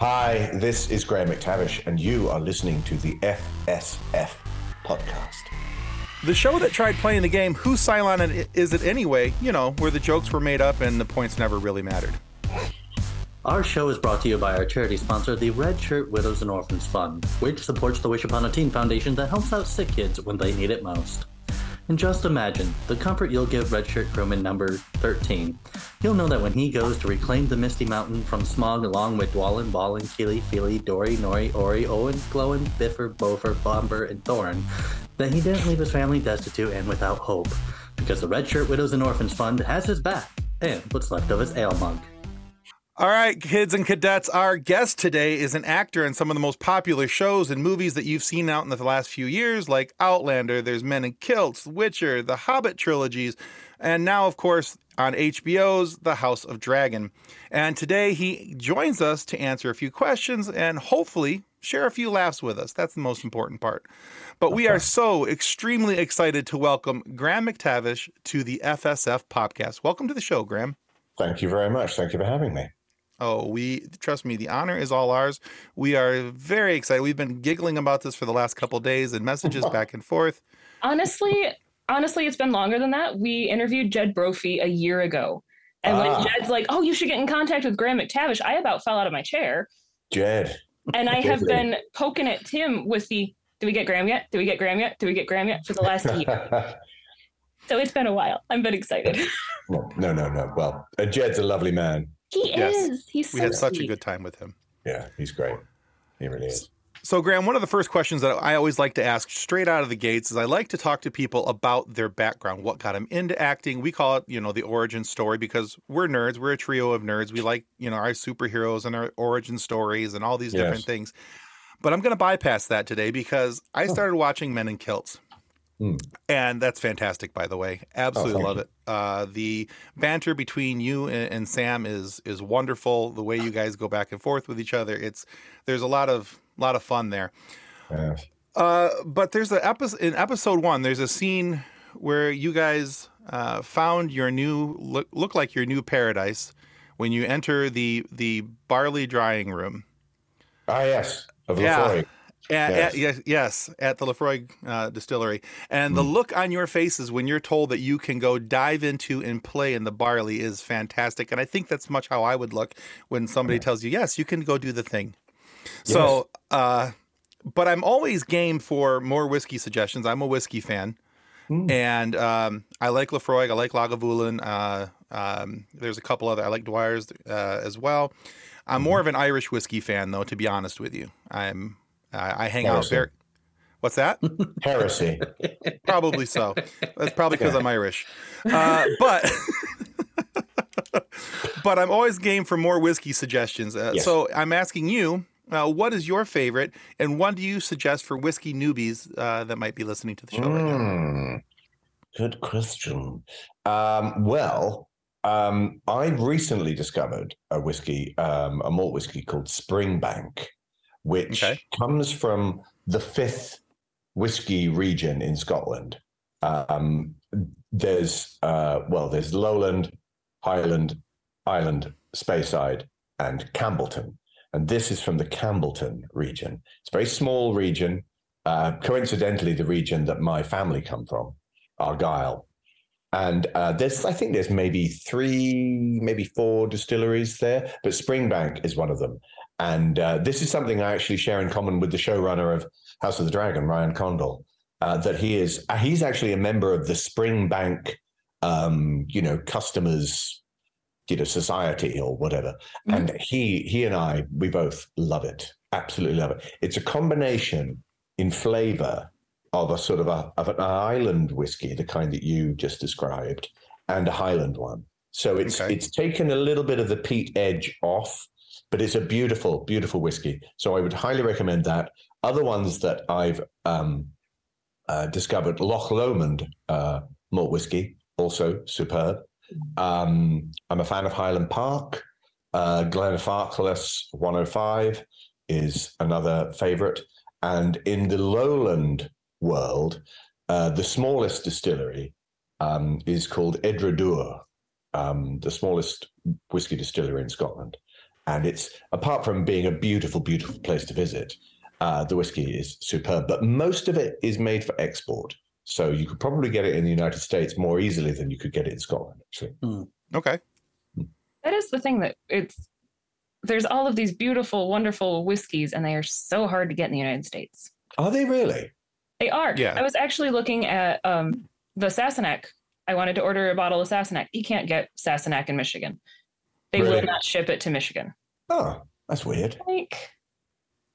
Hi, this is Graham McTavish, and you are listening to the FSF podcast. The show that tried playing the game Whose Cylon Is It Anyway? You know, where the jokes were made up and the points never really mattered. Our show is brought to you by our charity sponsor, the Red Shirt Widows and Orphans Fund, which supports the Wish Upon a Teen Foundation that helps out sick kids when they need it most. And just imagine the comfort you'll give Redshirt crewman number 13. You'll know that when he goes to reclaim the Misty Mountain from Smaug along with Dwalin, Balin, Kili, Fili, Dori, Nori, Ori, Oin, Gloin, Bifur, Bofur, Bombur, and Thorin, that he didn't leave his family destitute and without hope. Because the Redshirt Widows and Orphans Fund has his back and what's left of his ale mug. All right, kids and cadets, our guest today is an actor in some of the most popular shows and movies that you've seen out in the last few years, like Outlander, there's Men in Kilts, Witcher, the Hobbit trilogies, and now, of course, on HBO's The House of Dragon. And today he joins us to answer a few questions and hopefully share a few laughs with us. That's the most important part. But we are so extremely excited to welcome Graham McTavish to the FSF podcast. Welcome to the show, Graham. Thank you very much. Thank you for having me. Oh, we trust me, the honor is all ours. We are very excited. We've been giggling about this for the last couple days and messages back and forth. Honestly, honestly, it's been longer than that. We interviewed Jed Brophy a year ago. And ah. when Jed's like, oh, you should get in contact with Graham McTavish, I about fell out of my chair. Jed. And I have been poking at Tim with the, do we get Graham yet? Do we get Graham yet? Do we get Graham yet? For the last year. so it's been a while. I'm been excited. no, no, no, no. Well, uh, Jed's a lovely man. He yes. is. He's so We had such a good time with him. Yeah, he's great. He really is. So, Graham, one of the first questions that I always like to ask straight out of the gates is I like to talk to people about their background, what got them into acting. We call it, you know, the origin story because we're nerds. We're a trio of nerds. We like, you know, our superheroes and our origin stories and all these yes. different things. But I'm going to bypass that today because I started watching Men in Kilts. Mm. And that's fantastic, by the way. Absolutely oh, love you. it. Uh, the banter between you and, and, Sam is is wonderful. The way you guys go back and forth with each other, it's there's a lot of lot of fun there. Yes. Uh, but there's a episode in episode one. There's a scene where you guys uh, found your new look, look like your new paradise when you enter the the barley drying room. Ah, yes, of yeah. At, yes. At, yes, yes, at the Laphroaig uh, distillery. And mm. the look on your faces when you're told that you can go dive into and play in the barley is fantastic. And I think that's much how I would look when somebody tells you, yes, you can go do the thing. Yes. So, uh, but I'm always game for more whiskey suggestions. I'm a whiskey fan. Mm. And um, I like Laphroaig, I like Lagavulin. Uh, um, there's a couple other. I like Dwyer's uh, as well. I'm mm. more of an Irish whiskey fan, though. To be honest with you, I'm I, I hang Heresy. out very. What's that? Heresy. probably so. That's probably because I'm Irish. Uh, but but I'm always game for more whiskey suggestions. Uh, yes. So I'm asking you, uh, what is your favorite, and what do you suggest for whiskey newbies uh, that might be listening to the show mm, right now? Hmm. Good question. Um, well, um, I recently discovered a whiskey, um, a malt whiskey called Springbank which okay. comes from the fifth whiskey region in Scotland. Um, there's uh, well, there's Lowland, Highland, Island, Speyside, and Campbeltown, and this is from the Campbeltown region. It's a very small region. Uh, coincidentally, the region that my family come from, Argyll. And uh, there's, I think there's maybe three, maybe four distilleries there, but Springbank is one of them. And uh, this is something I actually share in common with the showrunner of House of the Dragon, Ryan Condal. Uh, that he is uh, he's actually a member of the Springbank, um, you know, customers, you know, society or whatever. Mm-hmm. And he he and I we both love it, absolutely love it. It's a combination in flavor of a sort of a of an island whiskey, the kind that you just described, and a Highland one. So it's okay. it's taken a little bit of the peat edge off but it's a beautiful, beautiful whiskey. So I would highly recommend that. Other ones that I've um, uh, discovered, Loch Lomond uh, malt whiskey, also superb. Um, I'm a fan of Highland Park. Uh, Glenfarclas 105 is another favorite. And in the lowland world, uh, the smallest distillery um, is called Edradour, um, the smallest whiskey distillery in Scotland and it's apart from being a beautiful, beautiful place to visit, uh, the whiskey is superb. But most of it is made for export, so you could probably get it in the United States more easily than you could get it in Scotland. Actually, Hmm. Okay. That is the thing that it's there's all of these beautiful, wonderful whiskeys, and they are so hard to get in the United States. are they really? They are. Yeah. I was actually looking at um, the Sassenach. I wanted to order a bottle of Sassenach. You can't get Sassenach in Michigan. They will not ship it to Michigan. Oh, that's weird. Like,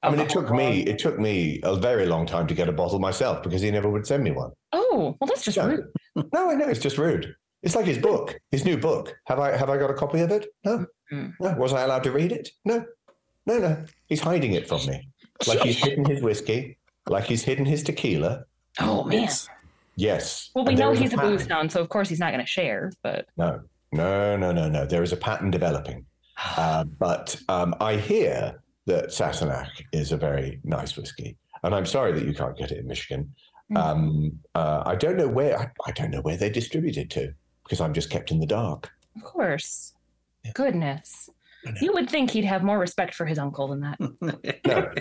I mean, it took me it took me a very long time to get a bottle myself because he never would send me one. Oh, well, that's just rude. No, I know it's just rude. It's like his book, his new book. Have I have I got a copy of it? No. Mm. No. Was I allowed to read it? No. No, no. He's hiding it from me. Like he's hidden his whiskey, like he's hidden his tequila. Oh man. It's- Yes. Well, we know he's a booze hound, so of course he's not going to share. But No, no, no, no, no. There is a pattern developing. Uh, but um, I hear that Sassenach is a very nice whiskey, and I'm sorry that you can't get it in Michigan. Mm. Um, uh, I don't know where I, I don't know where they distribute it to because I'm just kept in the dark. of course, Yeah. goodness, you would think he'd have more respect for his uncle than that. No,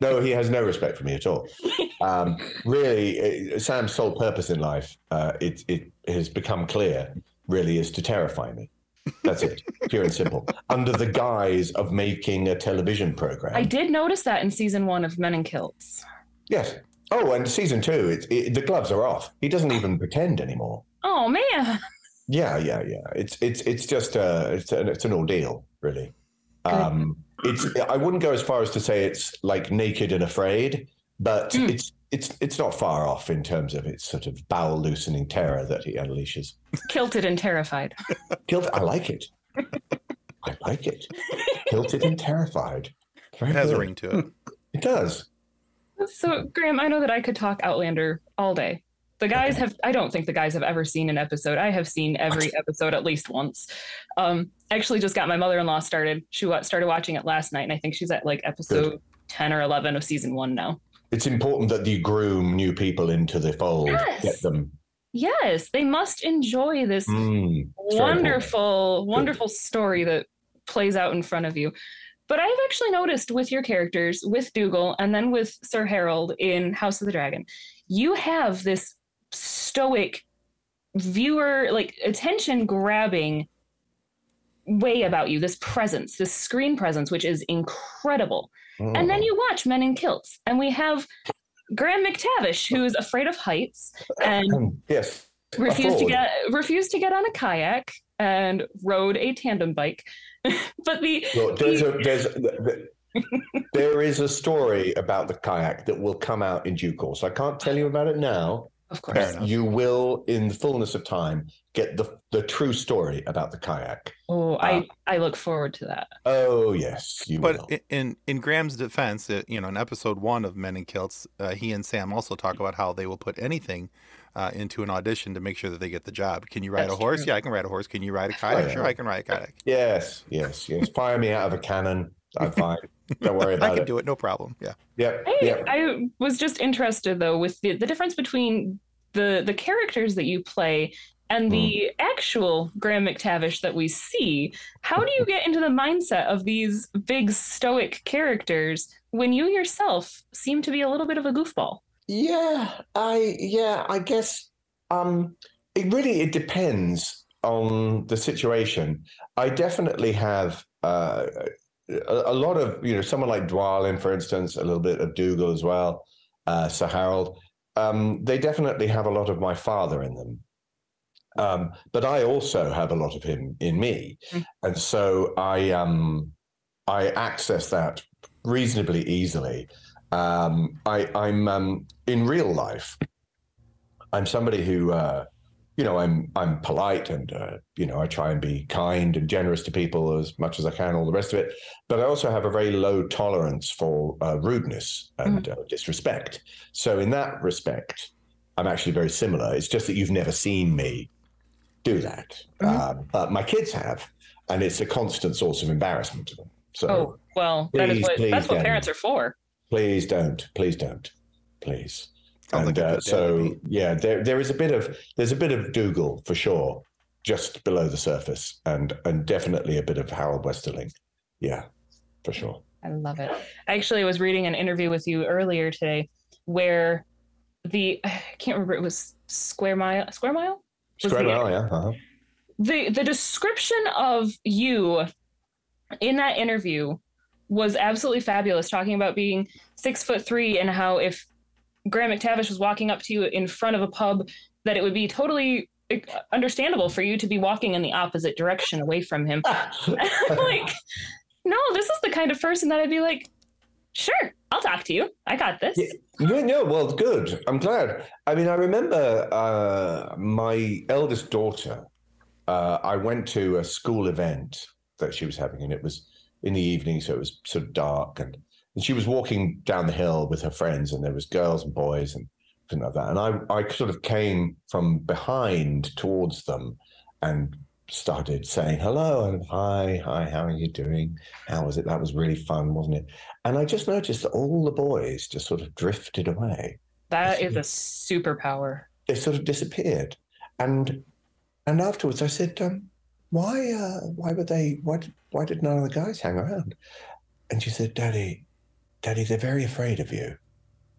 no, he has no respect for me at all. Um, really, uh, Sam's sole purpose in life, uh, it it has become clear, really, is to terrify me. That's it, pure and simple. Under the guise of making a television program. I did notice that in season one of Men in Kilts. Yes. Oh, and season two, it, it, the gloves are off. He doesn't even pretend anymore. Oh man, Yeah, yeah, yeah. It's it's it's just uh it's an, it's an ordeal, really. Good. Um, it's I wouldn't go as far as to say it's like naked and afraid, but Mm. it's it's it's not far off in terms of its sort of bowel loosening terror that he unleashes. kilted and terrified. Guilt, I like it. I like it. Guilted and terrified. Very It has a ring to it. It does. So Graham, I know that I could talk Outlander all day. The guys Okay. have I don't think the guys have ever seen an episode. I have seen every episode at least once. Um actually just got my mother-in-law started. She started watching it last night and I think she's at like episode 10 or 11 of season 1 now. It's important that you groom new people into the fold. Yes. Get them. Yes, they must enjoy this Mm, wonderful, wonderful story that plays out in front of you. But I've actually noticed with your characters, with Dougal, and then with Sir Harold in House of the Dragon, you have this stoic viewer, like attention grabbing way about you, this presence, this screen presence, which is incredible. And then Mm. you watch Men in Kilts, and we have Graham McTavish, who's afraid of heights and yes. refused to get refused to get on a kayak and rode a tandem bike. but the Look, there's a there's there is a story about the kayak that will come out in due course. I can't tell you about it now. Of Fair course, enough. You will, in the fullness of time, get the the true story about the kayak. oh, I Uh, I look forward to that. Oh yes, you But will. in in Graham's defense, uh, you know, in episode one of Men in Kilts, uh, he and Sam also talk about how they will put anything uh, into an audition to make sure that they get the job. Can you ride That's a horse? true. Yeah, I can ride a horse. Can you ride a kayak? yeah. Sure, I can ride a kayak. Yes, yes, yes. Fire me out of a cannon. I'm fine. Don't worry about it. I about can it. do it, no problem. Yeah. Yep, I, yep. I was just interested though with the, the difference between the the characters that you play and the actual Graham McTavish that we see. How do you get into the mindset of these big stoic characters when you yourself seem to be a little bit of a goofball? Yeah, I yeah, I guess um it really it depends on the situation. I definitely have uh a, a lot of, you know, someone like Dwalin, for instance, a little bit of Dougal as well, uh Sir Harold. Um, they definitely have a lot of my father in them. Um, but I also have a lot of him in me. Mm. And so I um I access that reasonably easily. Um, I, I'm um, in real life. I'm somebody who, uh, you know, I'm I'm polite and uh, you know I try and be kind and generous to people as much as I can, all the rest of it. But I also have a very low tolerance for uh, rudeness and uh, disrespect. So in that respect, I'm actually very similar. It's just that you've never seen me do that, um, but my kids have, and it's a constant source of embarrassment to them. So Oh, well, that is what that's what parents are for. please don't please don't please and like uh, good dad to so yeah there there is a bit of there's a bit of dougal for sure just below the surface and and definitely a bit of harold westerling Yeah, for sure. I love it. I actually was reading an interview with you earlier today where the I can't remember it was Square Mile Square Mile? Square Mile, yeah. Uh-huh. The the description of you in that interview was absolutely fabulous, talking about being six foot three and how if Graham McTavish was walking up to you in front of a pub, that it would be totally understandable for you to be walking in the opposite direction away from him. like, no, this is the kind of person that I'd be like, sure, I'll talk to you. I got this. Yeah, yeah, well, good. I'm glad. I mean, I remember uh, my eldest daughter. Uh, I went to a school event that she was having, and it was in the evening, so it was sort of dark, and, and she was walking down the hill with her friends, and there was girls and boys and things like that. And I, I sort of came from behind towards them, and started saying hello and hi, hi, how are you doing? How was it? That was really fun, wasn't it? And I just noticed that all the boys just sort of drifted away. That is a superpower. They sort of disappeared. And and afterwards I said, um, why uh, why were they why why did none of the guys hang around? And she said, Daddy, Daddy, they're very afraid of you.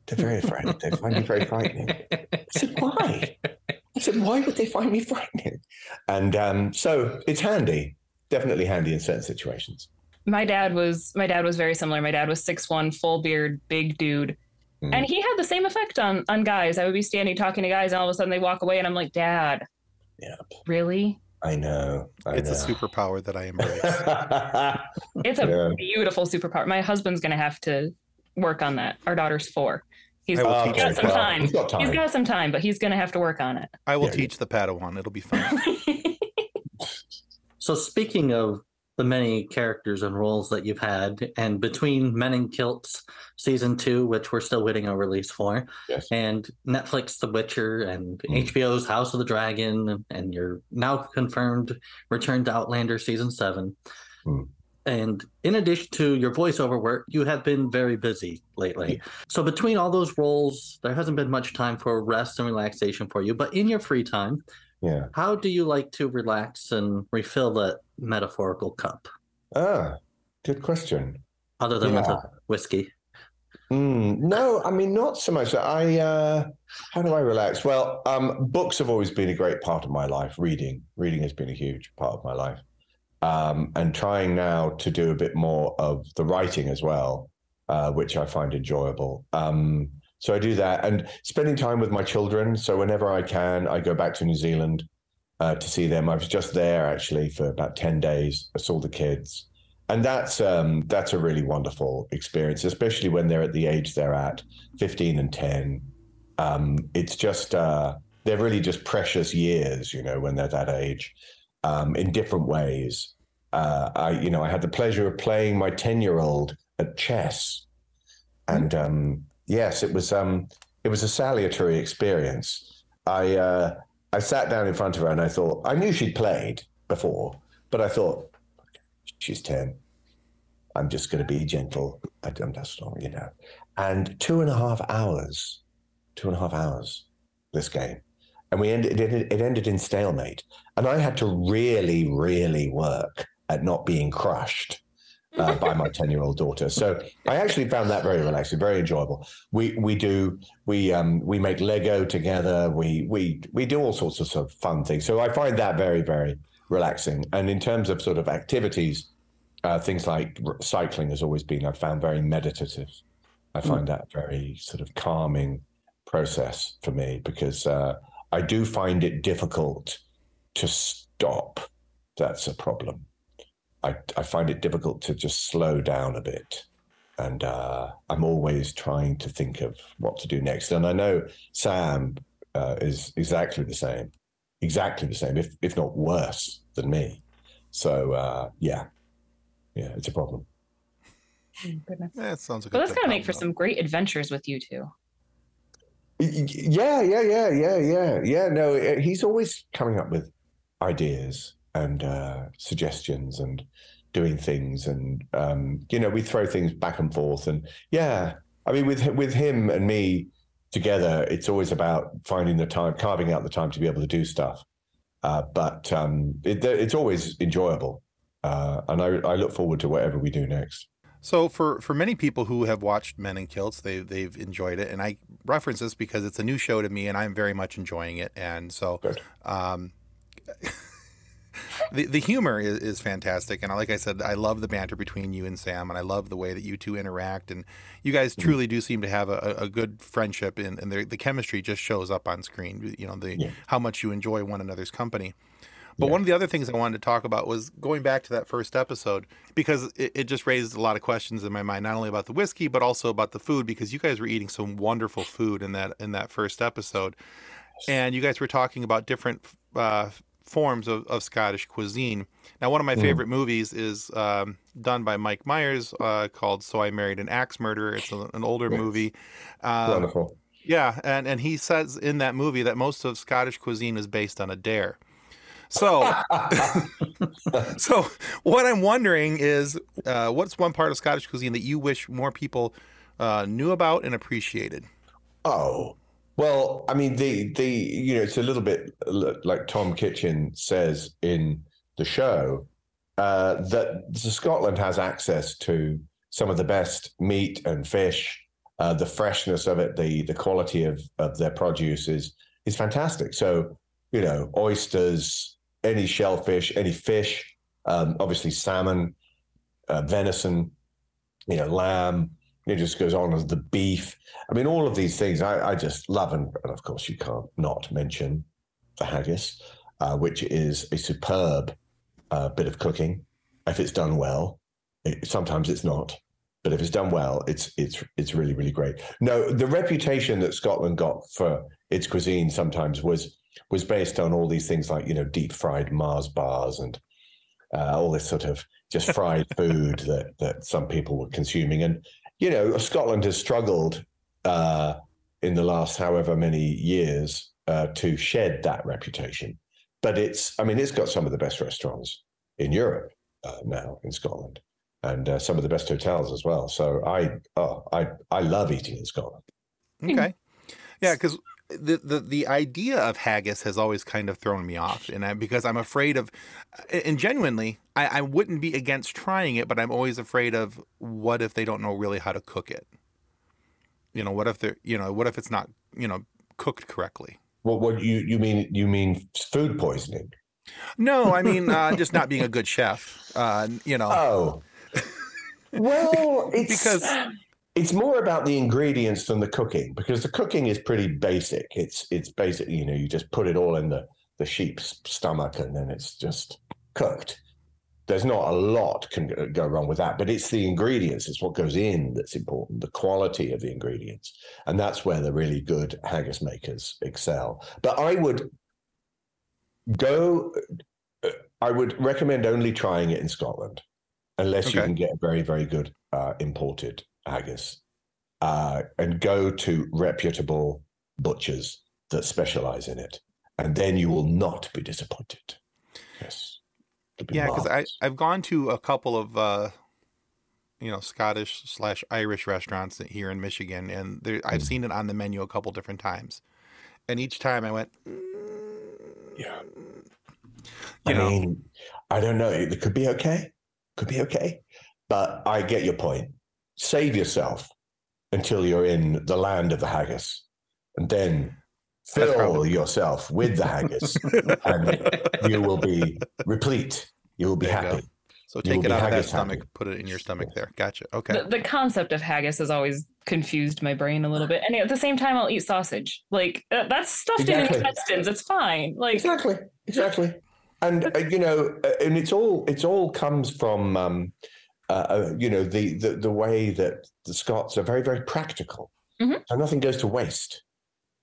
They're very afraid. they find you very frightening. I said, Why? I said, Why would they find me frightening? And um, so it's handy, definitely handy in certain situations. My dad was my dad was very similar. My dad was six one, full beard, big dude. Mm. And he had the same effect on on guys. I would be standing talking to guys, and all of a sudden they walk away, and I'm like, Dad, yeah, really? I know. I it's know. a superpower that I embrace. it's a yeah. beautiful superpower. My husband's going to have to work on that. Our daughter's four. He's uh, got some time. He's got time. He's got some time, but he's going to have to work on it. I will yeah, teach yeah. the Padawan. It'll be fun. so, speaking of the many characters and roles that you've had, and between Men in Kilts season two, which we're still waiting a release for, yes. and Netflix The Witcher, and mm. HBO's House of the Dragon, and your now confirmed return to Outlander season seven. Mm. And in addition to your voiceover work, you have been very busy lately. So, between all those roles, there hasn't been much time for rest and relaxation for you. But in your free time, yeah. How do you like to relax and refill that metaphorical cup? Ah, good question. Other than yeah. with a whiskey. Mm, no, I mean not so much. I uh, how do I relax? Well, um, books have always been a great part of my life. Reading, reading has been a huge part of my life, um, and trying now to do a bit more of the writing as well, uh, which I find enjoyable. Um, so I do that and spending time with my children. So whenever I can, I go back to New Zealand uh, to see them. I was just there actually for about 10 days. I saw the kids. And that's um, that's a really wonderful experience, especially when they're at the age they're at, 15 and 10. Um, it's just uh, they're really just precious years, you know, when they're that age, um, in different ways. Uh, I, you know, I had the pleasure of playing my 10 year old at chess, and um, yes, it was um, it was a salutary experience. I uh, I sat down in front of her and I thought I knew she'd played before, but I thought she's ten. I'm just going to be gentle. I don't know, you know. And two and a half hours, two and a half hours, this game, and we ended. It, it ended in stalemate, and I had to really, really work at not being crushed uh, by my 10 year old daughter. So I actually found that very relaxing, very enjoyable. We, we do, we, um, we make Lego together. We, we, we do all sorts of, sort of fun things. So I find that very, very relaxing. And in terms of sort of activities, uh, things like cycling has always been, I've found very meditative. I hmm. find mm. that very sort of calming process for me because uh, I do find it difficult to stop. That's a problem. I, I find it difficult to just slow down a bit. And uh, I'm always trying to think of what to do next. And I know Sam uh, is exactly the same, exactly the same, if, if not worse than me. So, uh, yeah, yeah, it's a problem. Oh, goodness. Yeah, it sounds like well, that's going to make for some great adventures with you two. Yeah, yeah, yeah, yeah, yeah, yeah. No, he's always coming up with ideas and uh, suggestions and doing things and um, you know we throw things back and forth and yeah i mean with with him and me together it's always about finding the time carving out the time to be able to do stuff uh, but um, it, it's always enjoyable uh, and I, I look forward to whatever we do next. So for for many people who have watched Men in Kilts, they they've enjoyed it, and I reference this because it's a new show to me, and I'm very much enjoying it. And so, um, the the humor is, is fantastic, and like I said, I love the banter between you and Sam, and I love the way that you two interact, and you guys mm-hmm. truly do seem to have a, a good friendship, and, and the, the chemistry just shows up on screen. You know the yeah. how much you enjoy one another's company. But yeah. one of the other things I wanted to talk about was going back to that first episode because it, it, just raised a lot of questions in my mind, not only about the whiskey but also about the food because you guys were eating some wonderful food in that in that first episode, and you guys were talking about different uh, forms of, of Scottish cuisine. Now, one of my mm. favorite movies is um, done by Mike Myers uh, called "So I Married an Axe Murderer." It's a, an older yes. movie. Um, Wonderful. Yeah, and and he says in that movie that most of Scottish cuisine is based on a dare. So, so what I'm wondering is, uh, what's one part of Scottish cuisine that you wish more people uh, knew about and appreciated? Oh, well, I mean, the the you know, it's a little bit like Tom Kitchin says in the show uh, that Scotland has access to some of the best meat and fish. Uh, the freshness of it, the the quality of of their produce is is fantastic. So you know, oysters, any shellfish, any fish, um, obviously salmon, uh, venison, you know, lamb. It just goes on as the beef. I mean, all of these things I, I just love, and, and, of course you can't not mention the haggis, uh, which is a superb uh, bit of cooking if it's done well. It, sometimes it's not, but if it's done well, it's it's it's really really great. No, the reputation that Scotland got for its cuisine sometimes was was based on all these things like you know deep fried Mars bars and uh, all this sort of just fried food that that some people were consuming. And you know, Scotland has struggled uh, in the last however many years uh, to shed that reputation. But it's, I mean, it's got some of the best restaurants in Europe uh, now in Scotland, and uh, some of the best hotels as well. So I, oh, I, I love eating in Scotland. Okay, yeah, because the, the the idea of haggis has always kind of thrown me off, and I, because I'm afraid of, and genuinely, I, I wouldn't be against trying it, but I'm always afraid of what if they don't know really how to cook it. You know, what if they're, you know, what if it's not, you know, cooked correctly? Well, what you you mean? You mean food poisoning? No, I mean uh, just not being a good chef. Uh, you know. Oh. Well, it's because it's more about the ingredients than the cooking because the cooking is pretty basic. It's it's basic. You know, you just put it all in the the sheep's stomach and then it's just cooked. There's not a lot can go wrong with that, but it's the ingredients. It's what goes in that's important. The quality of the ingredients, and that's where the really good haggis makers excel. But I would go. I would recommend only trying it in Scotland, unless okay. you can get a very very good uh, imported haggis uh, and go to reputable butchers that specialize in it. And then you will not be disappointed. Yes. Be yeah, because I've gone to a couple of, uh, you know, Scottish slash Irish restaurants here in Michigan, and there, I've mm. seen it on the menu a couple different times. And each time I went, mm, yeah. I know. mean, I don't know. It could be okay. Could be okay. But I get your point save yourself until you're in the land of the haggis. And then fill yourself with the haggis and you will be replete. You will be there happy. So take it out of that stomach happy. put it in your stomach there. Gotcha. Okay. The, the, concept of haggis has always confused my brain a little bit. And at the same time i'll eat sausage. Like uh, that's stuffed exactly. in intestines. It's fine. Like exactly. Exactly. And uh, you know uh, and it's all it's all comes from um, uh, uh, you know, the, the, the way that the Scots are very, very practical. Mm-hmm. So nothing goes to waste.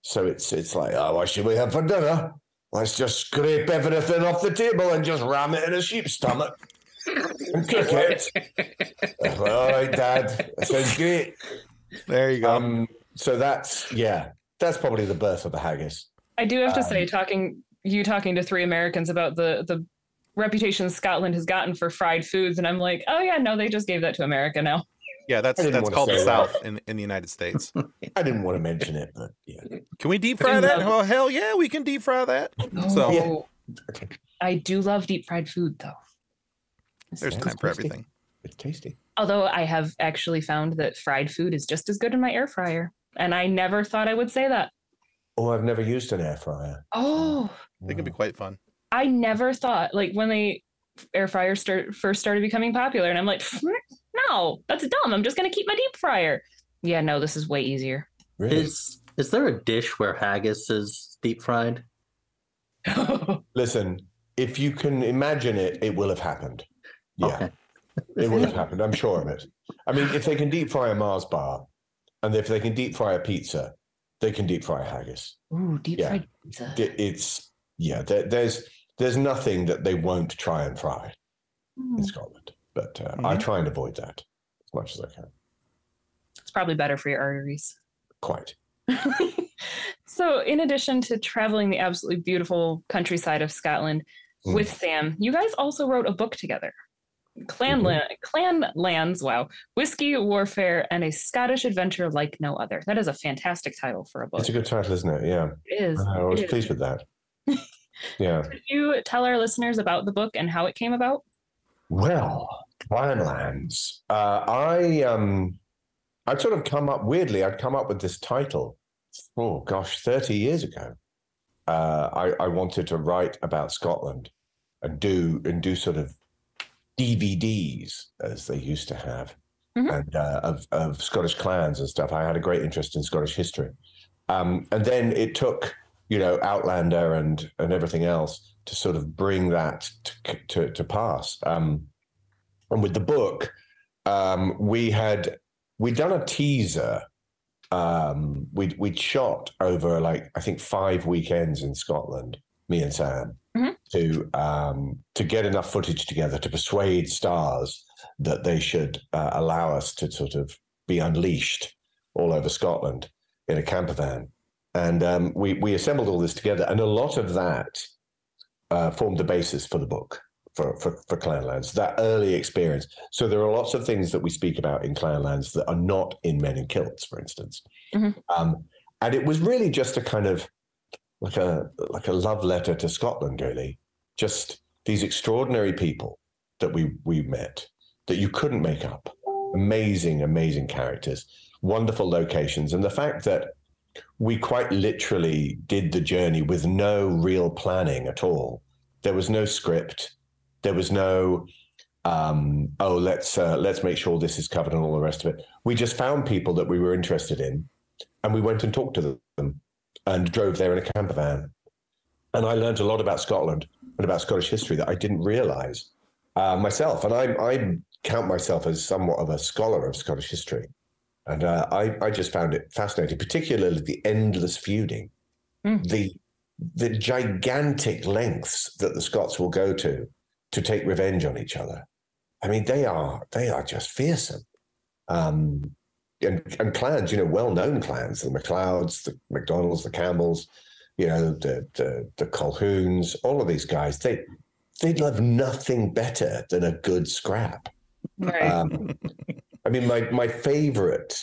So it's it's like, oh, what should we have for dinner? Let's just scrape everything off the table and just ram it in a sheep's stomach and cook it. All right, Dad. That sounds great. There you go. Um, so that's yeah, that's probably the birth of the haggis. I do have to um, say, talking you talking to three Americans about the the reputation Scotland has gotten for fried foods, and I'm like, oh yeah, no, they just gave that to America now. Yeah, that's that's called the South in, in the United States. I didn't want to mention it, but yeah. Can we deep fry that? Oh hell yeah, we can deep fry that. Oh, so yeah. I do love deep fried food though. There's time for everything. It's tasty. Although I have actually found that fried food is just as good in my air fryer. And I never thought I would say that. Oh, I've never used an air fryer. Oh, They can be mm. quite fun. I never thought like when they air fryers start, first started becoming popular, and I'm like, no, that's dumb. I'm just gonna keep my deep fryer. Yeah, no, this is way easier. Really? Is is there a dish where haggis is deep fried? Listen, if you can imagine it, it will have happened. Yeah, Okay. it will have happened. I'm sure of it. I mean, if they can deep fry a Mars bar, and if they can deep fry a pizza, they can deep fry a haggis. Ooh, deep Yeah. fried pizza. It's yeah. There, there's there's nothing that they won't try and fry in Mm, Scotland, but uh, I Mhm. try and avoid that as much as I can. It's probably better for your arteries. Quite. so, in addition to traveling the absolutely beautiful countryside of Scotland Mm. with Sam, you guys also wrote a book together. Clan, Mhm. La- Clanlands, wow. Whiskey, Warfare, and a Scottish Adventure Like No Other. That is a fantastic title for a book. It's a good title, isn't it? Yeah, it is. I was it is. pleased with that. Yeah. Could you tell our listeners about the book and how it came about? Well, Clanlands. Uh, I um, I'd sort of come up weirdly. I'd come up with this title. Oh gosh, thirty years ago. Uh, I, I wanted to write about Scotland and do and do sort of DVDs as they used to have, Mhm. and uh, of of Scottish clans and stuff. I had a great interest in Scottish history, um, and then it took you know Outlander and and everything else to sort of bring that to to, to pass. Um, and with the book, um, we had we'd done a teaser. Um, we'd we'd shot over like I think five weekends in Scotland, me and Sam, Mhm. to um, to get enough footage together to persuade Starz that they should uh, allow us to sort of be unleashed all over Scotland in a camper van. And um, we we assembled all this together, and a lot of that uh, formed the basis for the book for, for for Clanlands. That early experience. So there are lots of things that we speak about in Clanlands that are not in Men in Kilts, for instance. Mhm. Um, and it was really just a kind of like a like a love letter to Scotland, really. Just these extraordinary people that we we met that you couldn't make up. Amazing, amazing characters, wonderful locations, and the fact that we quite literally did the journey with no real planning at all. There was no script. There was no um, oh let's uh, let's make sure this is covered and all the rest of it. We just found people that we were interested in, and we went and talked to them and drove there in a camper van. And I learned a lot about Scotland and about Scottish history that I didn't realize uh, myself. And I, I count myself as somewhat of a scholar of Scottish history. And uh, I, I just found it fascinating, particularly the endless feuding, Mm. the the gigantic lengths that the Scots will go to to take revenge on each other. I mean, they are they are just fearsome. Um, and, and clans, you know, well-known clans, the MacLeods, the McDonalds, the Campbells, you know, the the, the Colquhouns, all of these guys, they they love nothing better than a good scrap. Right. Um, I mean, my my favorite,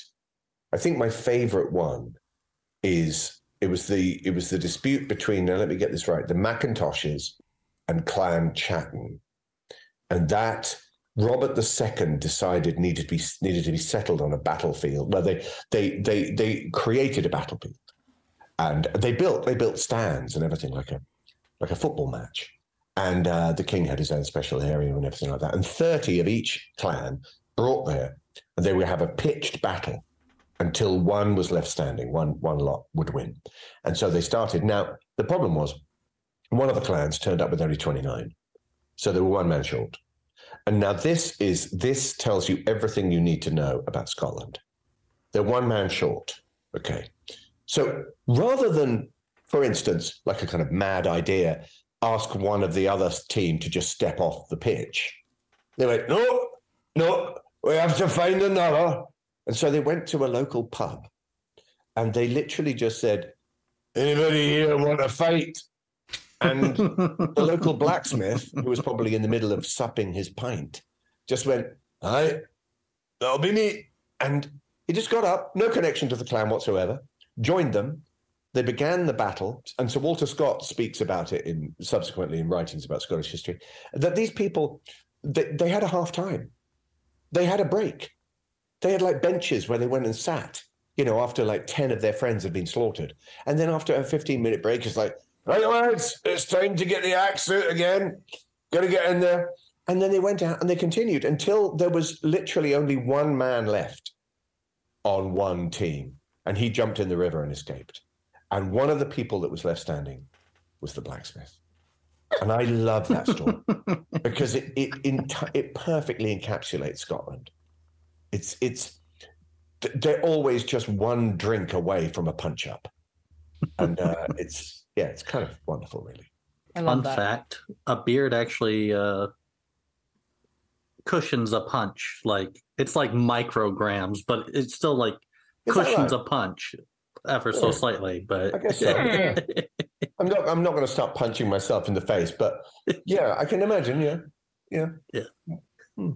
I think my favorite one is it was the it was the dispute between now let me get this right the Macintoshes and Clan Chattan, and that Robert II decided needed to be needed to be settled on a battlefield. Well, they they they they created a battlefield, and they built they built stands and everything like a like a football match. And uh, the king had his own special area and everything like that. And thirty of each clan brought and they would have a pitched battle until one was left standing. One one lot would win, and so they started. Now the problem was, one of the clans turned up with only twenty nine, so they were one man short. And now this is this tells you everything you need to know about Scotland. They're one man short. Okay. So rather than, for instance, like a kind of mad idea, ask one of the other team to just step off the pitch, they went, no, no, we have to find another. And so they went to a local pub and they literally just said, anybody here want to fight? And the local blacksmith, who was probably in the middle of supping his pint, just went, Aye, that'll be me. And he just got up, no connection to the clan whatsoever, joined them. They began the battle, and Sir Walter Scott speaks about it in subsequently in writings about Scottish history. That these people they, they had a half time. They had a break. They had like benches where they went and sat, you know, after like 10 of their friends had been slaughtered. And then after a 15 minute break, it's like, right, lads, it's time to get the axe out again. Got to get in there. And then they went out and they continued until there was literally only one man left on one team. And he jumped in the river and escaped. And one of the people that was left standing was the blacksmith. And I love that story because it it it perfectly encapsulates Scotland. It's it's they're always just one drink away from a punch up, and uh, it's yeah, it's kind of wonderful, really. Fun that. fact: a beard actually uh, cushions a punch. Like it's like micrograms, but it's still like Is cushions right? a punch ever yeah. so slightly. But I guess so. Yeah. I'm not. I'm not going to start punching myself in the face, but yeah, I can imagine. Yeah, yeah, yeah. Hmm.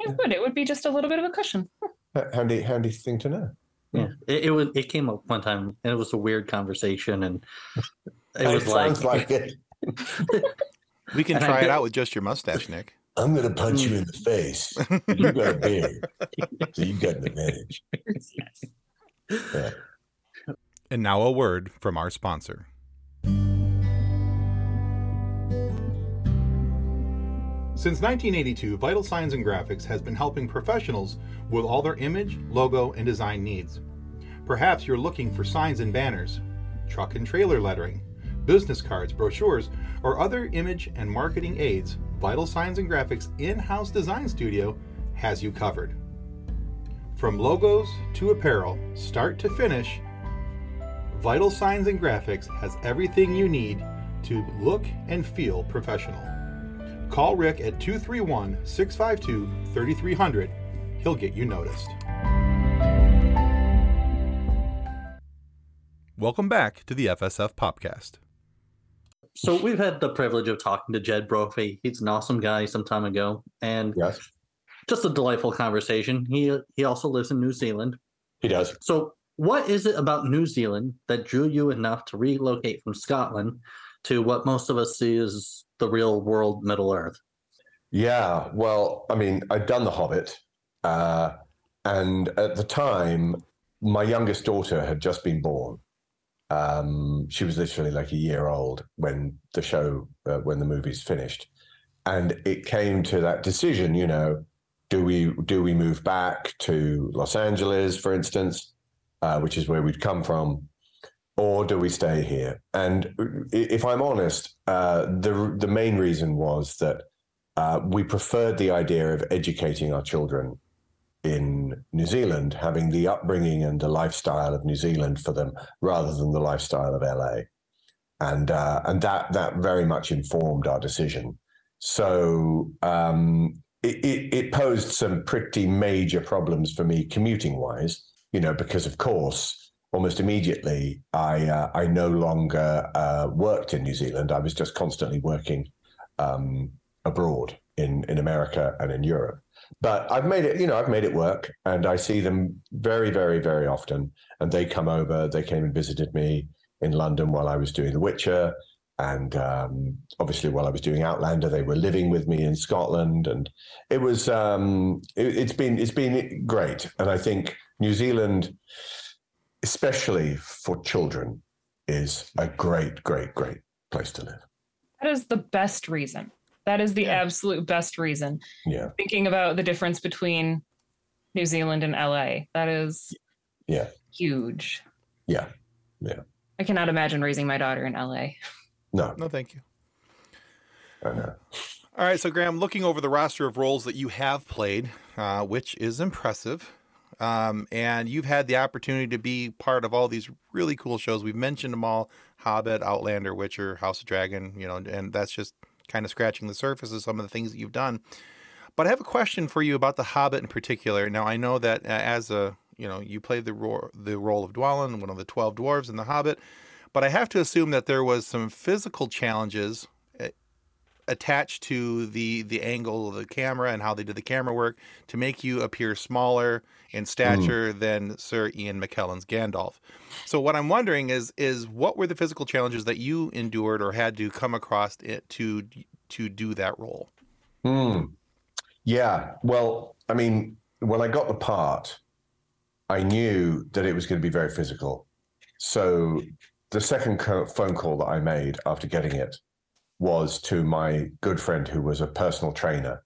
It would. It would be just a little bit of a cushion. Handy, handy thing to know. Yeah, it, it was. It came up one time, and it was a weird conversation, and it was it like, like it. we can try it out with just your mustache, Nick. I'm going to punch you in the face. You got a beard, so you got an advantage. Yes. Yeah. And now a word from our sponsor. Since 1982, Vital Signs and Graphics has been helping professionals with all their image, logo, and design needs. Perhaps you're looking for signs and banners, truck and trailer lettering, business cards, brochures, or other image and marketing aids. Vital Signs and Graphics in house design studio has you covered. From logos to apparel, start to finish, Vital Signs and Graphics has everything you need to look and feel professional. Call Rick at 231 652 3300. He'll get you noticed. Welcome back to the FSF podcast. So we've had the privilege of talking to Jed Brophy. He's an awesome guy some time ago, and yes. just a delightful conversation. He he also lives in New Zealand. He does. So what is it about New Zealand that drew you enough to relocate from Scotland to what most of us see as the real world Middle Earth? Yeah, well, I mean, I'd done The Hobbit, uh, and at the time, my youngest daughter had just been born. Um, she was literally like a year old when the show, uh, when the movie's finished, and it came to that decision. You know, do we do we move back to Los Angeles, for instance? uh, which is where we'd come from, or do we stay here? And if I'm honest, uh, the the main reason was that uh, we preferred the idea of educating our children in New Zealand, having the upbringing and the lifestyle of New Zealand for them, rather than the lifestyle of LA, and uh, and that that very much informed our decision. So um, it, it, it posed some pretty major problems for me commuting wise you know, because of course, almost immediately, I uh, I no longer uh, worked in New Zealand. I was just constantly working um, abroad in in America and in Europe. But I've made it, you know, I've made it work, and I see them very, very, very often. And they come over. They came and visited me in London while I was doing The Witcher, and um, obviously while I was doing Outlander, they were living with me in Scotland, and it was um, it, it's been it's been great. And I think New Zealand, especially for children, is a great, great, great place to live. That is the best reason. That is the yeah. absolute best reason. Yeah. Thinking about the difference between New Zealand and LA, that is yeah huge. Yeah. Yeah. I cannot imagine raising my daughter in LA. No. No, thank you. I know. All right, so Graham, looking over the roster of roles that you have played, uh, which is impressive, um, and you've had the opportunity to be part of all these really cool shows. We've mentioned them all: Hobbit, Outlander, Witcher, House of Dragon. You know, and that's just kind of scratching the surface of some of the things that you've done. But I have a question for you about the Hobbit in particular. Now, I know that uh, as a you know, you played the the role of Dwalin, one of the twelve dwarves in the Hobbit. But I have to assume that there was some physical challenges attached to the the angle of the camera and how they did the camera work to make you appear smaller in stature mm. than Sir Ian McKellen's Gandalf. So what I'm wondering is is what were the physical challenges that you endured or had to come across it to to do that role? Mm. Yeah. Well, I mean, when I got the part, I knew that it was going to be very physical. So the second phone call that I made after getting it was to my good friend who was a personal trainer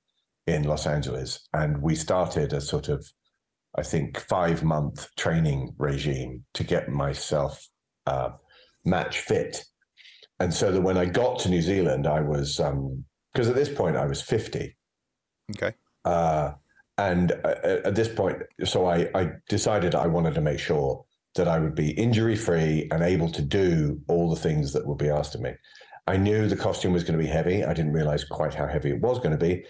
in Los Angeles. And we started a sort of, I think, five month training regime to get myself uh, match fit. And so that when I got to New Zealand, I was, because um, at this point I was 50. Okay. Uh, and uh, at this point, so I, I decided I wanted to make sure that I would be injury free and able to do all the things that would be asked of me. I knew the costume was going to be heavy. I didn't realize quite how heavy it was going to be.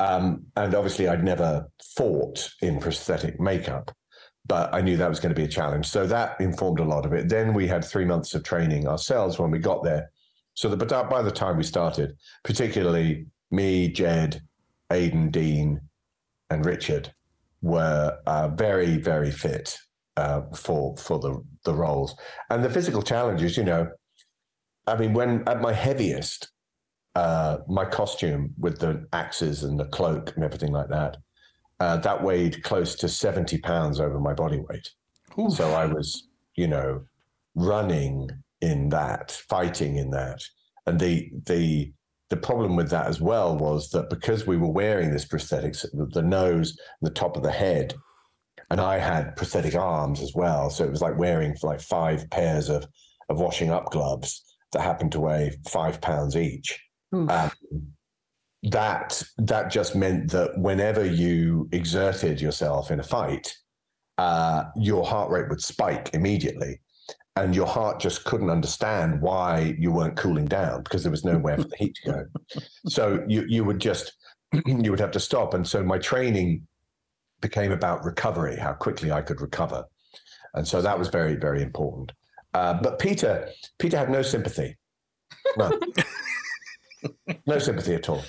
Um, and obviously, I'd never fought in prosthetic makeup, but I knew that was going to be a challenge. So that informed a lot of it. Then we had three months of training ourselves when we got there. So that, but by the time we started, particularly me, Jed, Aidan, Dean, and Richard were uh, very, very fit uh, for for the the roles and the physical challenges. You know, I mean, when at my heaviest, uh, my costume with the axes and the cloak and everything like that, uh, that weighed close to seventy pounds over my body weight. Ooh. So I was, you know, running in that, fighting in that, and the the the problem with that as well was that because we were wearing this prosthetics, the nose, the top of the head, and I had prosthetic arms as well, so it was like wearing like five pairs of of washing up gloves that happened to weigh five pounds each. Um, that that just meant that whenever you exerted yourself in a fight, uh, your heart rate would spike immediately and your heart just couldn't understand why you weren't cooling down because there was nowhere for the heat to go. So you you would just you would have to stop. And so my training became about recovery, how quickly I could recover, and so that was very very important. Uh, but Peter Peter had no sympathy, no, no sympathy at all.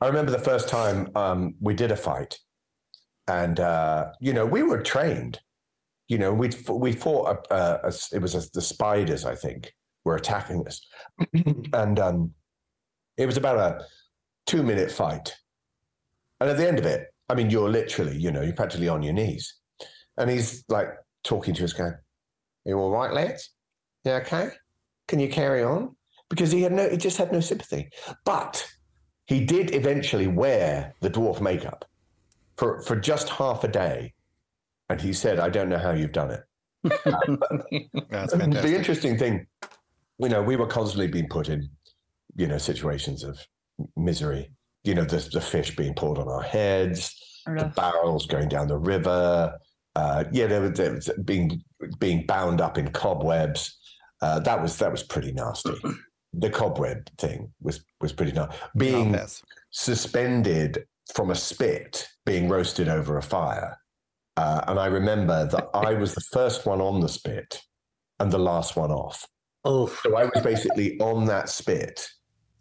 I remember the first time um, we did a fight, and uh, you know we were trained you know, we we fought a, a, a, it was a, the spiders, I think, were attacking us, and um, it was about a two minute fight. And at the end of it, I mean, you're literally, you know, you're practically on your knees, and he's like talking to us, going, "Are you all right, lads? Yeah, okay. Can you carry on?" Because he had no, he just had no sympathy, but he did eventually wear the dwarf makeup for for just half a day and he said, I don't know how you've done it. That's fantastic. The interesting thing, you know, we were constantly being put in, you know, situations of misery. You know, the, the fish being pulled on our heads, the barrels going down the river. Uh, yeah, they were, being being bound up in cobwebs. Uh, that was that was pretty nasty. the cobweb thing was was pretty nasty. Being suspended from a spit, being roasted over a fire uh, and I remember that I was the first one on the spit and the last one off. Oh. So I was basically on that spit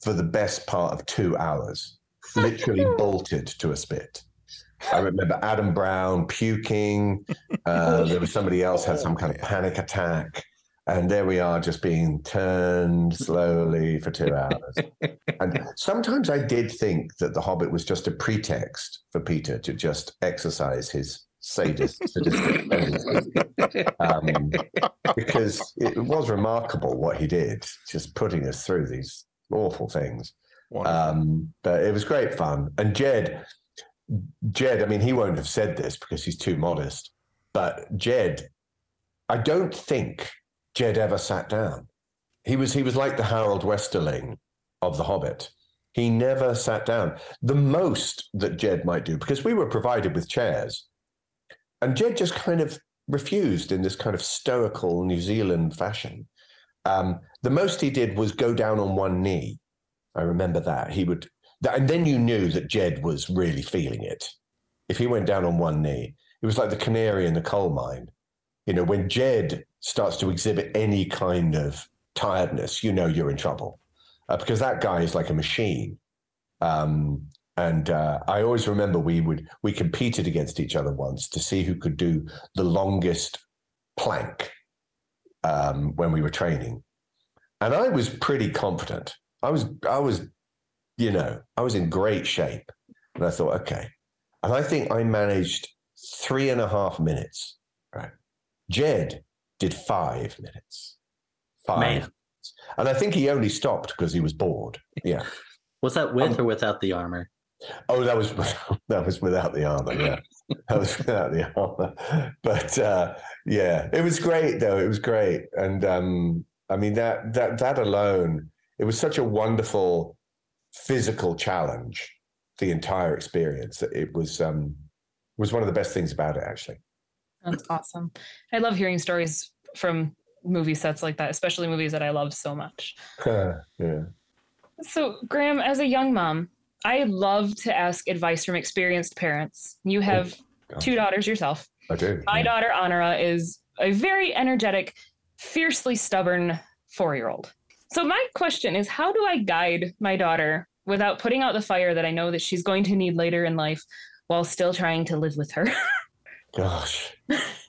for the best part of two hours, literally bolted to a spit. I remember Adam Brown puking. Uh, there was somebody else had some kind of panic attack. And there we are, just being turned slowly for two hours. and sometimes I did think that The Hobbit was just a pretext for Peter to just exercise his sadist, sadistic um, because it was remarkable what he did, just putting us through these awful things. Um, but it was great fun. And Jed, Jed, I mean, he won't have said this because he's too modest, but Jed, I don't think Jed ever sat down. He was he was like the Harold Westerling of The Hobbit. He never sat down. The most that Jed might do, because we were provided with chairs, and Jed just kind of refused in this kind of stoical New Zealand fashion. Um, the most he did was go down on one knee. I remember that. He would, and then you knew that Jed was really feeling it. If he went down on one knee, it was like the canary in the coal mine. You know, when Jed starts to exhibit any kind of tiredness, you know you're in trouble uh, because that guy is like a machine. Um, and uh, I always remember we would we competed against each other once to see who could do the longest plank um, when we were training, and I was pretty confident. I was I was, you know, I was in great shape, and I thought, okay, And I think I managed three and a half minutes. Right. Jed did five minutes. Five. Man. And I think he only stopped because he was bored. Yeah. Was that with Um, or without the armor? Oh, that was that was without the armor. Yeah, that was without the armor. But uh, yeah, it was great though. It was great, and um, I mean that that that alone, it was such a wonderful physical challenge. The entire experience. It was um, was one of the best things about it. Actually, That's awesome. I love hearing stories from movie sets like that, especially movies that I love so much. yeah. So, Graham, as a young mom, I love to ask advice from experienced parents. You have oh, God. two daughters yourself. I do. My yeah. daughter, Anara, is a very energetic, fiercely stubborn four year old. So, my question is how do I guide my daughter without putting out the fire that I know that she's going to need later in life while still trying to live with her? Gosh,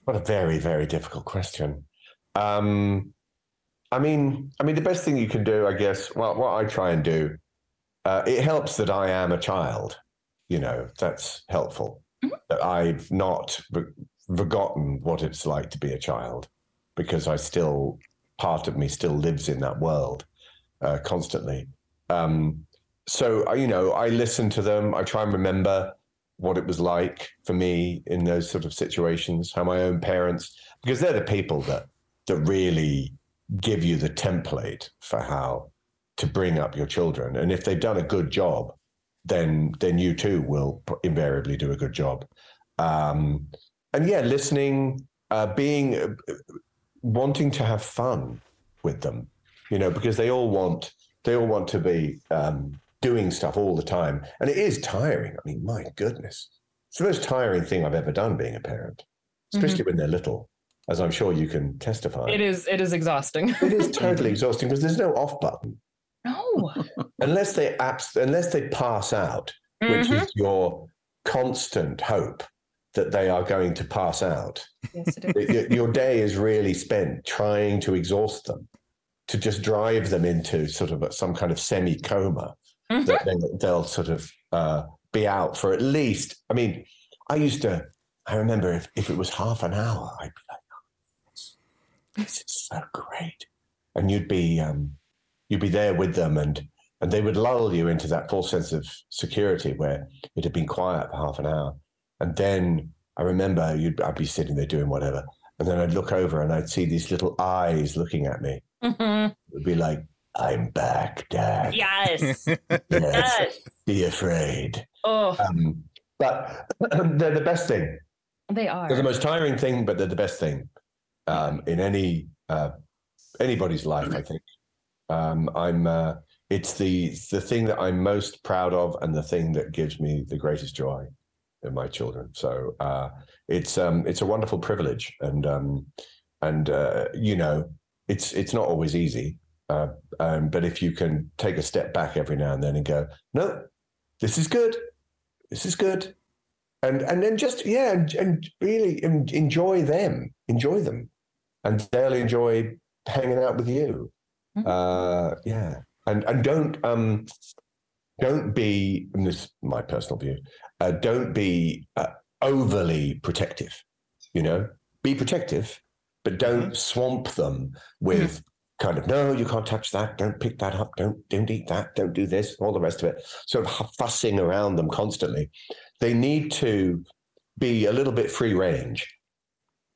what a very, very difficult question. Um, I mean, I mean, the best thing you can do, I guess, well, what I try and do, uh, it helps that I am a child. You know, that's helpful. Mhm. That I've not re- forgotten what it's like to be a child, because I still part of me still lives in that world uh, constantly. Um, so you know, I listen to them. I try and remember what it was like for me in those sort of situations, how my own parents, because they're the people that that really give you the template for how to bring up your children. And if they've done a good job, then then you too will invariably do a good job. Um, and yeah, listening, uh, being, uh, wanting to have fun with them, you know, because they all want they all want to be um, doing stuff all the time, and it is tiring. I mean, my goodness, it's the most tiring thing I've ever done being a parent, especially when they're little, as I'm sure you can testify. it is it is exhausting. It is totally exhausting because there's no off button No. unless they abs- unless they pass out, which Mhm. is your constant hope that they are going to pass out. Yes, it is. Your day is really spent trying to exhaust them, to just drive them into sort of a, some kind of semi coma Mhm. that they, they'll sort of uh, be out for at least. I mean, I used to. I remember if, if it was half an hour, I'd be like, oh, this, is so great, and you'd be um, you'd be there with them, and and they would lull you into that false sense of security where it had been quiet for half an hour, and then I remember you'd I'd be sitting there doing whatever, and then I'd look over and I'd see these little eyes looking at me. Mhm. It would be like, "I'm back, Dad. Yes. Yes, yes. be afraid." Oh, Um, but they're the best thing. they are. They're the most tiring thing, but they're the best thing um, in any uh, anybody's life. I think. Um, I'm. Uh, it's the the thing that I'm most proud of, and the thing that gives me the greatest joy in my children. So uh, it's um, it's a wonderful privilege, and um, and uh, you know, it's it's not always easy. Uh, um, but if you can take a step back every now and then and go, no, this is good, this is good, and and then just yeah, and, and really enjoy them, enjoy them, and they'll enjoy hanging out with you. Mhm. Uh, yeah, and and don't um don't be and this is my personal view uh, don't be uh, overly protective you know? Be protective but don't swamp them with kind of no you can't touch that. Don't pick that up. Don't don't eat that. Don't do this all the rest of it sort of fussing around them constantly. They need to be a little bit free range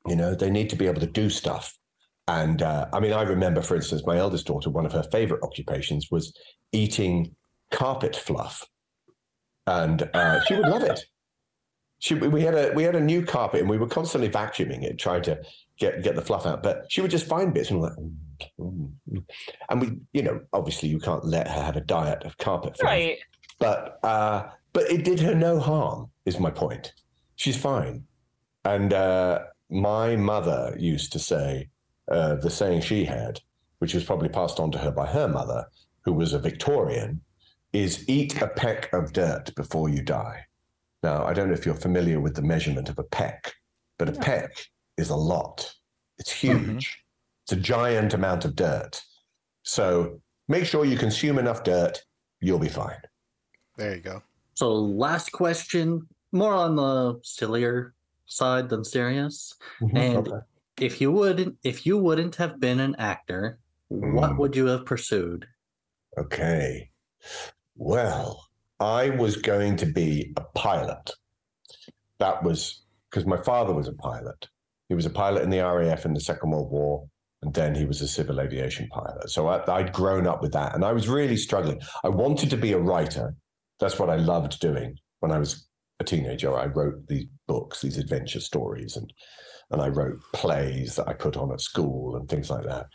you know? They need to be able to do stuff. And uh, i mean i remember for instance my eldest daughter one of her favorite occupations was eating carpet fluff. And uh, she would love it. She, we had a we had a new carpet and we were constantly vacuuming it trying to get get the fluff out. But she would just find bits and like "Mm, mm, mm." And we you know obviously you can't let her have a diet of carpet fluff right. but uh, but it did her no harm. Is my point. She's fine. And uh, my mother used to say uh, the saying she had, which was probably passed on to her by her mother, who was a Victorian, is eat a peck of dirt before you die. Now I don't know if you're familiar with the measurement of a peck, but a No. peck is a lot. It's huge. It's a giant amount of dirt. So make sure you consume enough dirt. You'll be fine. There you go. So, last question more on the sillier side than serious. Mhm, And okay. if you wouldn't, if you wouldn't have been an actor, what Mm. would you have pursued? Okay. Well, I was going to be a pilot. That was because my father was a pilot. He was a pilot in the RAF in the Second World War, and then he was a civil aviation pilot. So I, I'd grown up with that, and I was really struggling. I wanted to be a writer. That's what I loved doing when I was a teenager. I wrote these books, these adventure stories, and and I wrote plays that I put on at school and things like that.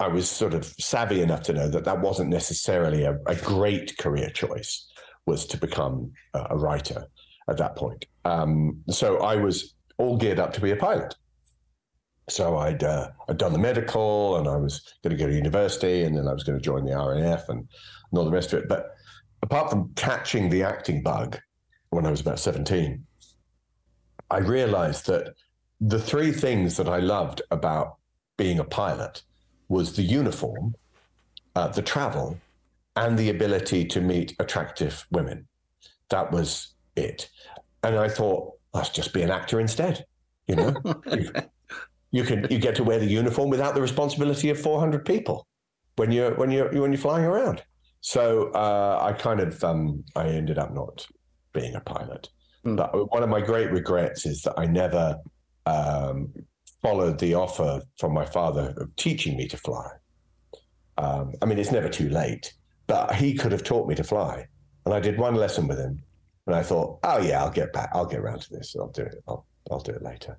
I was sort of savvy enough to know that that wasn't necessarily a, a great career choice, was to become a, a writer at that point. Um, so I was all geared up to be a pilot. So I'd uh, I'd done the medical, and I was going to go to university, and then I was going to join the RAF and, and all the rest of it. But apart from catching the acting bug when I was about seventeen, I realized that the three things that I loved about being a pilot was the uniform, uh, the travel, and the ability to meet attractive women. That was it. And I thought, let's just be an actor instead. You know, you can you get to wear the uniform without the responsibility of 400 people when you're when you're when you're flying around. So uh, I kind of um, I ended up not being a pilot. Hmm. But one of my great regrets is that I never um, followed the offer from my father of teaching me to fly. Um, I mean, it's never too late, but he could have taught me to fly. And I did one lesson with him, and I thought, oh yeah, I'll get back. I'll get around to this. I'll do it. I'll I'll do it later.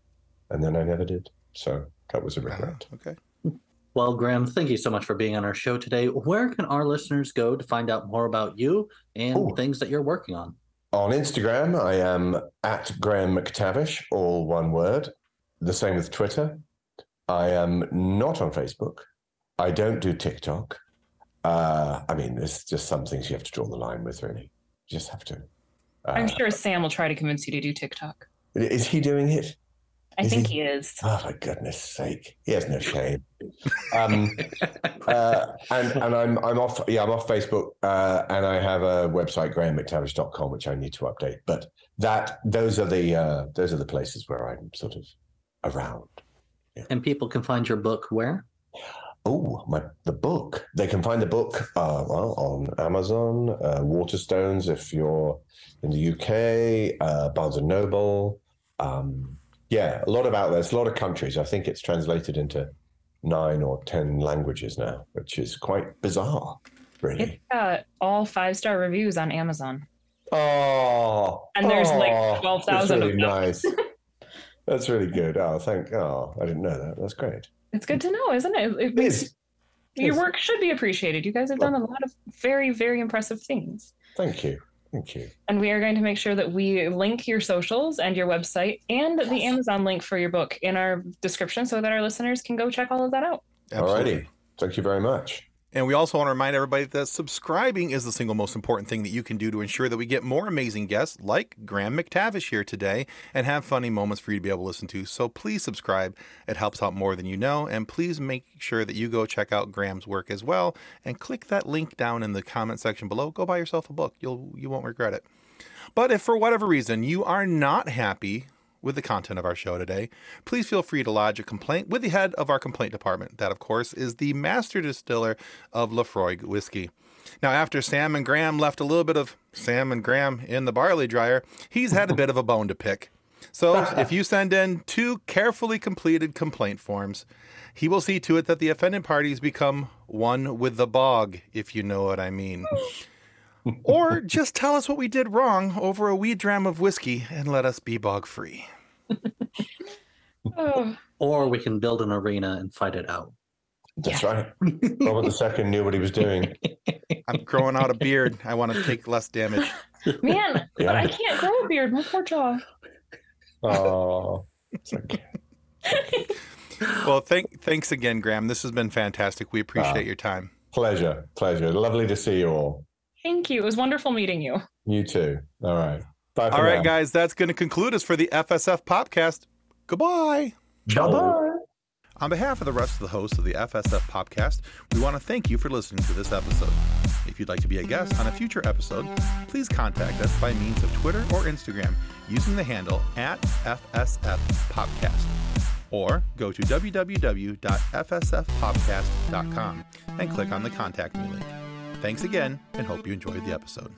And then I never did. So that was a regret. Ah, okay. Well, Graham, thank you so much for being on our show today. Where can our listeners go to find out more about you and Ooh. things that you're working on? On Instagram, I am at Graham McTavish, all one word. The same with Twitter. I am not on Facebook. I don't do TikTok. Uh, I mean, there's just some things you have to draw the line with, really. You just have to. Uh, I'm sure Sam will try to convince you to do TikTok. Is he doing it? I Is think he- he is. Oh, for goodness sake. He has no shame. Um, uh, and and I'm I'm off yeah I'm off Facebook uh, and I have a website grahammctavish.com which I need to update but that those are the uh, those are the places where I'm sort of around And people can find your book where? oh my the book they can find the book uh, well on Amazon uh, Waterstones if you're in the UK uh, Barnes and Noble um, yeah a lot of outlets a lot of countries I think it's translated into nine or ten languages now which is quite bizarre really It's got all five star reviews on Amazon. Oh, And there's, like, oh, 12,000 That's really nice. that's really good. Oh, thank. Oh, I didn't know that. That's great. It's good to know, isn't it? It It makes is. your Yes. work should be appreciated. You guys have done a lot of very, very impressive things. Thank you. Thank you. And we are going to make sure that we link your socials and your website and the Amazon link for your book in our description so that our listeners can go check all of that out. Absolutely. Alrighty. Thank you very much. And we also want to remind everybody that subscribing is the single most important thing that you can do to ensure that we get more amazing guests like Graham McTavish here today and have funny moments for you to be able to listen to. So please subscribe. It helps out more than you know. And please make sure that you go check out Graham's work as well and click that link down in the comment section below. Go buy yourself a book. You'll you won't regret it. But if for whatever reason you are not happy with the content of our show today, please feel free to lodge a complaint with the head of our complaint department. That, of course, is the master distiller of Laphroaig whiskey. Now, after Sam and Graham left a little bit of Sam and Graham in the barley dryer, he's had a bit of a bone to pick. So, if you send in two carefully completed complaint forms, he will see to it that the offended parties become one with the bog, if you know what I mean. Or just tell us what we did wrong over a wee dram of whiskey and let us be bog free. Oh, Or we can build an arena and fight it out. That's right. Robert II knew what he was doing. I'm growing out a beard. I want to take less damage. man, but Yeah. I can't grow a beard. My poor jaw. Oh, it's okay. Well, thank thanks again, Graham. This has been fantastic. We appreciate Ah. your time. Pleasure. Pleasure. Lovely to see you all. Thank you. It was wonderful meeting you. You too. All right. Bye All right, now. guys. That's going to conclude us for the FSF podcast. Goodbye. Bye bye. On behalf of the rest of the hosts of the FSF podcast, we want to thank you for listening to this episode. If you'd like to be a guest on a future episode, please contact us by means of Twitter or Instagram using the handle at FSF Podcast or go to www.fsfpodcast.com and click on the contact me link. Thanks again, and hope you enjoyed the episode.